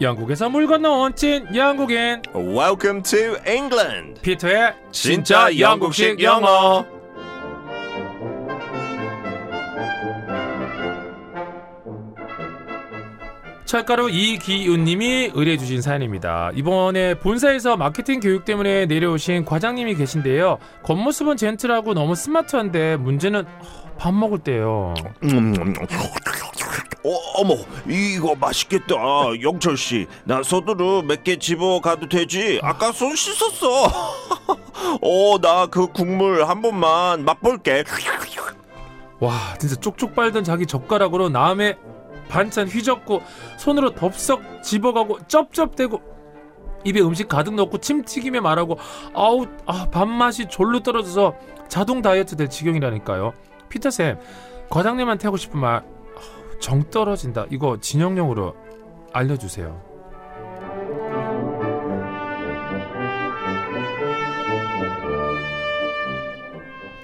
영국에서 물 건너 온 찐 영국인 Welcome to England. 피터의 진짜 영국식 영어. 철가루 이기훈님이 의뢰해주신 사연입니다. 이번에 본사에서 마케팅 교육 때문에 내려오신 과장님이 계신데요. 겉모습은 젠틀하고 너무 스마트한데 문제는 밥 먹을 때요. 음, 어, 어머, 이거 맛있겠다. 영철 씨, 나 손으로 몇개 집어 가도 되지? 아까 손 씻었어. 어, 나 그 국물 한 번만 맛볼게. 와 진짜 쪽쪽 빨던 자기 젓가락으로 남의 반찬 휘젓고 손으로 덥석 집어가고 쩝쩝대고 입에 음식 가득 넣고 침 튀기며 말하고 아우 아 밥맛이 졸로 떨어져서 자동 다이어트 될 지경이라니까요. 피터쌤 과장님한테 하고 싶은 말 정 떨어진다. 이거 진영영으로 알려주세요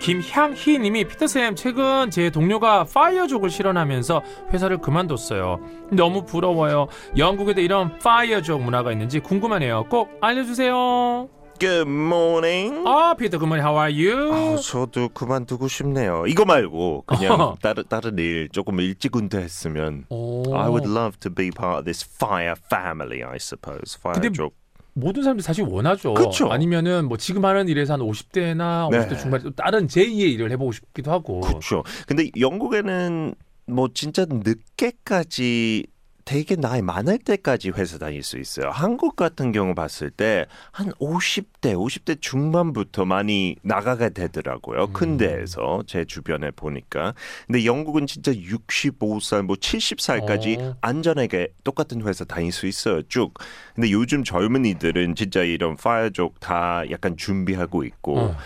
김향희 님이 피터쌤 최근 제 동료가 파이어족을 실현하면서 회사를 그만뒀어요. 너무 부러워요. 영국에도 이런 파이어족 문화가 있는지 궁금하네요. 꼭 알려주세요. Good morning. 아 피터 굿모닝 how are you? 아, 저도 그만두고 싶네요. 이거 말고 그냥 다른 다른 일 조금 일찍 은퇴했으면 오. I would love to be part of this fire family, I suppose. Fire족. 모든 사람들이 사실 원하죠. 그쵸. 아니면은 뭐 지금 하는 일에서 한 50대나 네. 50대 중반에 또 다른 제2의 일을 해보고 싶기도 하고. 그렇죠. 근데 영국에는 뭐 진짜 늦게까지 되게 나이 많을 때까지 회사 다닐 수 있어요. 한국 같은 경우 봤을 때 한 50대, 50대 중반부터 많이 나가게 되더라고요. 음. 큰 데에서 제 주변에 보니까. 근데 영국은 진짜 65살, 뭐 70살까지 어. 안전하게 똑같은 회사 다닐 수 있어요. 쭉. 근데 요즘 젊은이들은 진짜 이런 파이어족 다 약간 준비하고 있고 어.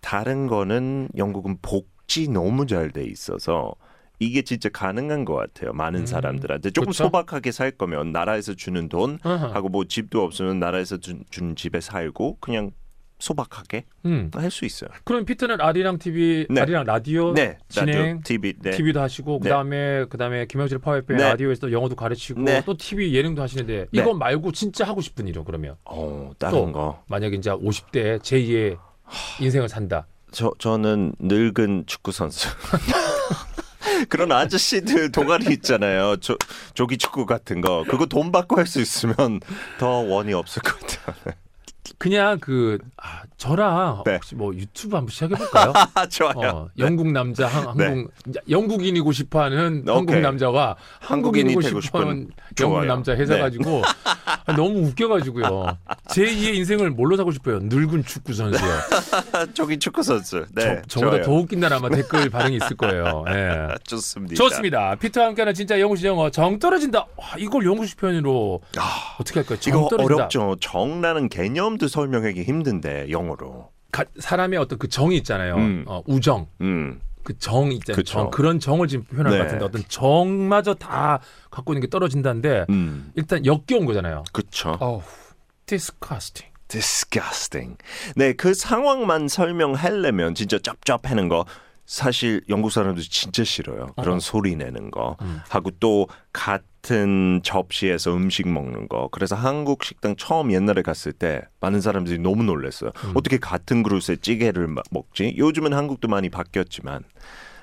다른 거는 영국은 복지 너무 잘 돼 있어서 이게 진짜 가능한 것 같아요. 많은 음, 사람들한테 조금 그쵸? 소박하게 살 거면 나라에서 주는 돈 어허. 하고 뭐 집도 없으면 나라에서 준, 준 집에 살고 그냥 소박하게 음. 할수 있어요. 그럼 피터는 아리랑 TV, 네. 아리랑 라디오 네, 진행, 라디오, TV, 네. TV도 하시고 네. 그다음에 그다음에 김영철 파워FM 네. 라디오에서 영어도 가르치고 네. 또 TV 예능도 하시는데 네. 이거 말고 진짜 하고 싶은 일은 그러면 어, 다른 또. 거. 만약에 이제 50대 제2의 인생을 산다. 저 저는 늙은 축구 선수. 그런 아저씨들 동아리 있잖아요. 조, 조기 축구 같은 거. 그거 돈 받고 할 수 있으면 더 원이 없을 것 같아요. 그냥 그 아, 저랑 네. 혹시 뭐 유튜브 한번 시작해 볼까요? 아, 좋아요. 어, 영국 남자 한, 네. 한국 영국인이고 싶어하는 한국 오케이. 남자와 한국인이 한국인이고 싶어하는 싶은 영국. 남자 해서 네. 가지고 아, 너무 웃겨가지고요. 제 2의 인생을 뭘로 사고 싶어요? 늙은 축구 선수요. 조기 축구 선수. 네. 저, 저보다 좋아요. 더 웃긴 날 아마 댓글 반응이 있을 거예요. 예. 좋습니다. 좋습니다. 피터와 함께하는 진짜 영국식 영어 정 떨어진다. 와, 이걸 영국식 표현으로 아, 어떻게 할까요? 정 이거 떨어진다. 어렵죠. 정라는 개념도 설명하기 힘든데 영어 로. 가- 사람의 어떤 그 정이 있잖아요. 음. 어, 우정. 음. 그정 있잖아요. 그쵸. 정. 그런 정을 지금 표현한 네. 것 같은데 어떤 정마저 다 갖고 있는 게 떨어진다는데 음. 일단 역겨운 거잖아요. 그렇죠. 어우, disgusting. disgusting. 네, 그 상황만 설명하려면 진짜 쩝쩝하는 거 사실 영국 사람들 진짜 싫어요. 그런 어허. 소리 내는 거 음. 하고 또 같은 접시에서 음식 먹는 거. 그래서 한국 식당 처음 옛날에 갔을 때 많은 사람들이 너무 놀랐어요. 음. 어떻게 같은 그릇에 찌개를 마- 먹지? 요즘은 한국도 많이 바뀌었지만.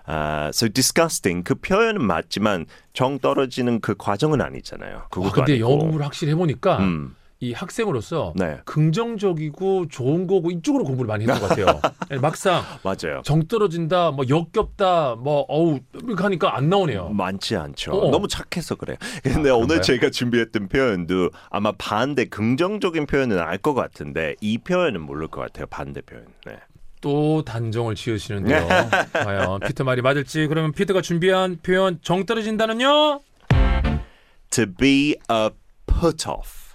아, so disgusting 그 표현은 맞지만 정 떨어지는 그 과정은 아니잖아요. 그것도 와, 근데. 영국을 확실히 해보니까 음, 이 학생으로서 네, 긍정적이고 좋은 거고 이쪽으로 공부를 많이 했던 것 같아요. 예, 막상 맞아요. 정 떨어진다, 뭐 역겹다, 뭐 어우 하니까 안 나오네요. 많지 않죠. 어. 너무 착해서 그래요. 근데 아, 오늘? 제가 준비했던 표현도 아마 반대 긍정적인 표현은 알 것 같은데 이 표현은 모를 것 같아요. 반대 표현. 네. 또 단정을 지으시는데요. 과연 피터 말이 맞을지 그러면 피터가 준비한 표현 정 떨어진다는요? To be a put off.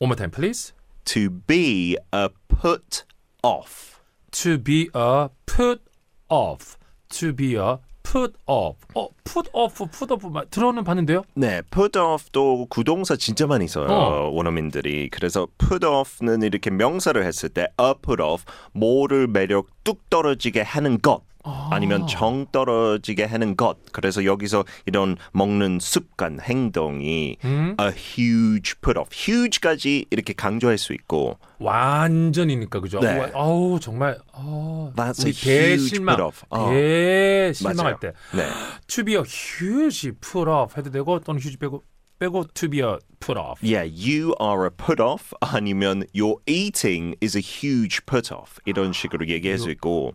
One more time, please. To be a put off. To be a put off. To be a put off. 어, put off, put off 마- 들어는 봤는데요. 네, put off도 구동사 진짜 많이 써요. 어. 원어민들이. 그래서 put off는 이렇게 명사를 했을 때 a put off 뭐를 매력 뚝 떨어지게 하는 것 아니면 정 떨어지게 하는 것. 그래서 여기서 이런 먹는 습관, 행동이 음? a huge put off. huge까지 이렇게 강조할 수 있고 완전이니까 그죠? 네. 와, 아우 정말 어, That's 우리 대실망. 어. 대실망할. 때 네. to be a huge put off 해도 되고 또는 huge 빼고 빼고 to be a put off. Yeah, you are a put off 아니면 your eating is a huge put off 이런 식으로 얘기할 수 있고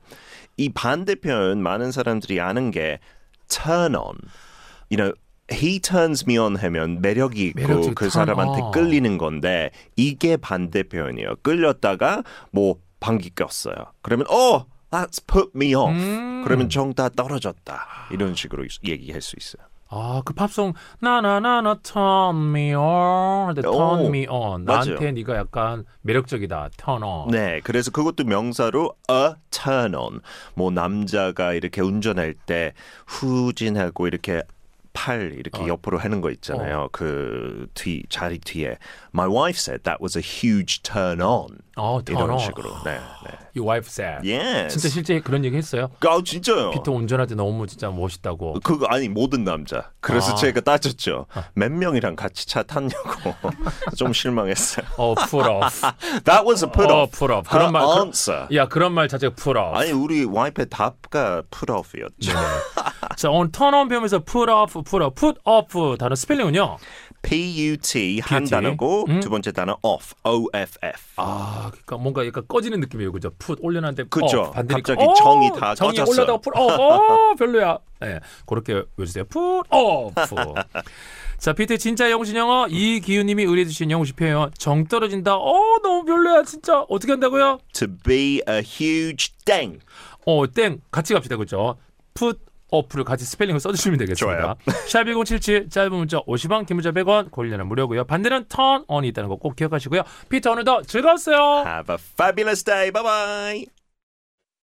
이 반대편 많은 사람들이 아는 게 turn on. You know, he turns me on 하면 매력이 있고 그 사람한테 on. 끌리는 건데 이게 반대편이에요. 끌렸다가 뭐 방귀 꼈어요. 그러면 oh, that's put me off. 음. 그러면 정다 떨어졌다. 이런 식으로 얘기할 수 있어요. 아, 그 팝송 나나나나 turn me on, the turn 오, me on. 맞아요. 나한테 네가 약간 매력적이다. turn on. 네, 그래서 그것도 명사로 a turn on. 뭐 남자가 이렇게 운전할 때 후진하고 이렇게 팔 이렇게 어. 옆으로 하는 거 있잖아요. 그뒤 자리 뒤에. My wife said that was a huge turn on. 어, turn 이런 on. 식으로. 네, 네. Your wife said. Yes. 진짜 실제 그런 얘기 했어요. 아, 진짜요. 피터 운전할 때 너무 진짜 멋있다고. 그거 아니 모든 남자. 그래서 아. 제가 따졌죠. 몇 명이랑 같이 차 탔냐고. 좀 실망했어요. 어, put off. That was a put 어, off. put off. 그런 말 그런- answer. 야, 그런 말 자체가 put off. 아니 우리 와이프의 답가 put off이었죠. 자, 오늘 turn on 배우면서 put off, put off, put off 단어 스펠링은요. P-U-T 한. 단어고 음. 두 번째 단어 off, O-F-F. 아, 그러니까 뭔가 약간 꺼지는 느낌이에요, 그죠? put 올려놨는데 그죠. 갑자기 정이 다 정이 꺼졌어. 올라다가 put off, 어, 별로야. 예, 그렇게 외주세요. put off. 자, 피트 진짜 영신 영어 이기훈님이 의뢰주신 영어식 표현 정 떨어진다. 어, 너무 별로야, 진짜 어떻게 한다고요? To be a huge dang. 어, 땡 같이 갑시다, 그죠? put off를 같이 스펠링을 써주시면 되겠습니다. 샵 1077 짧은 문자 50원, 긴 문자 100원, 고릴라는 무료고요. 반대는 turn on이 있다는 거 꼭 기억하시고요. 피터 오늘도 즐거웠어요. Have a fabulous day. Bye bye.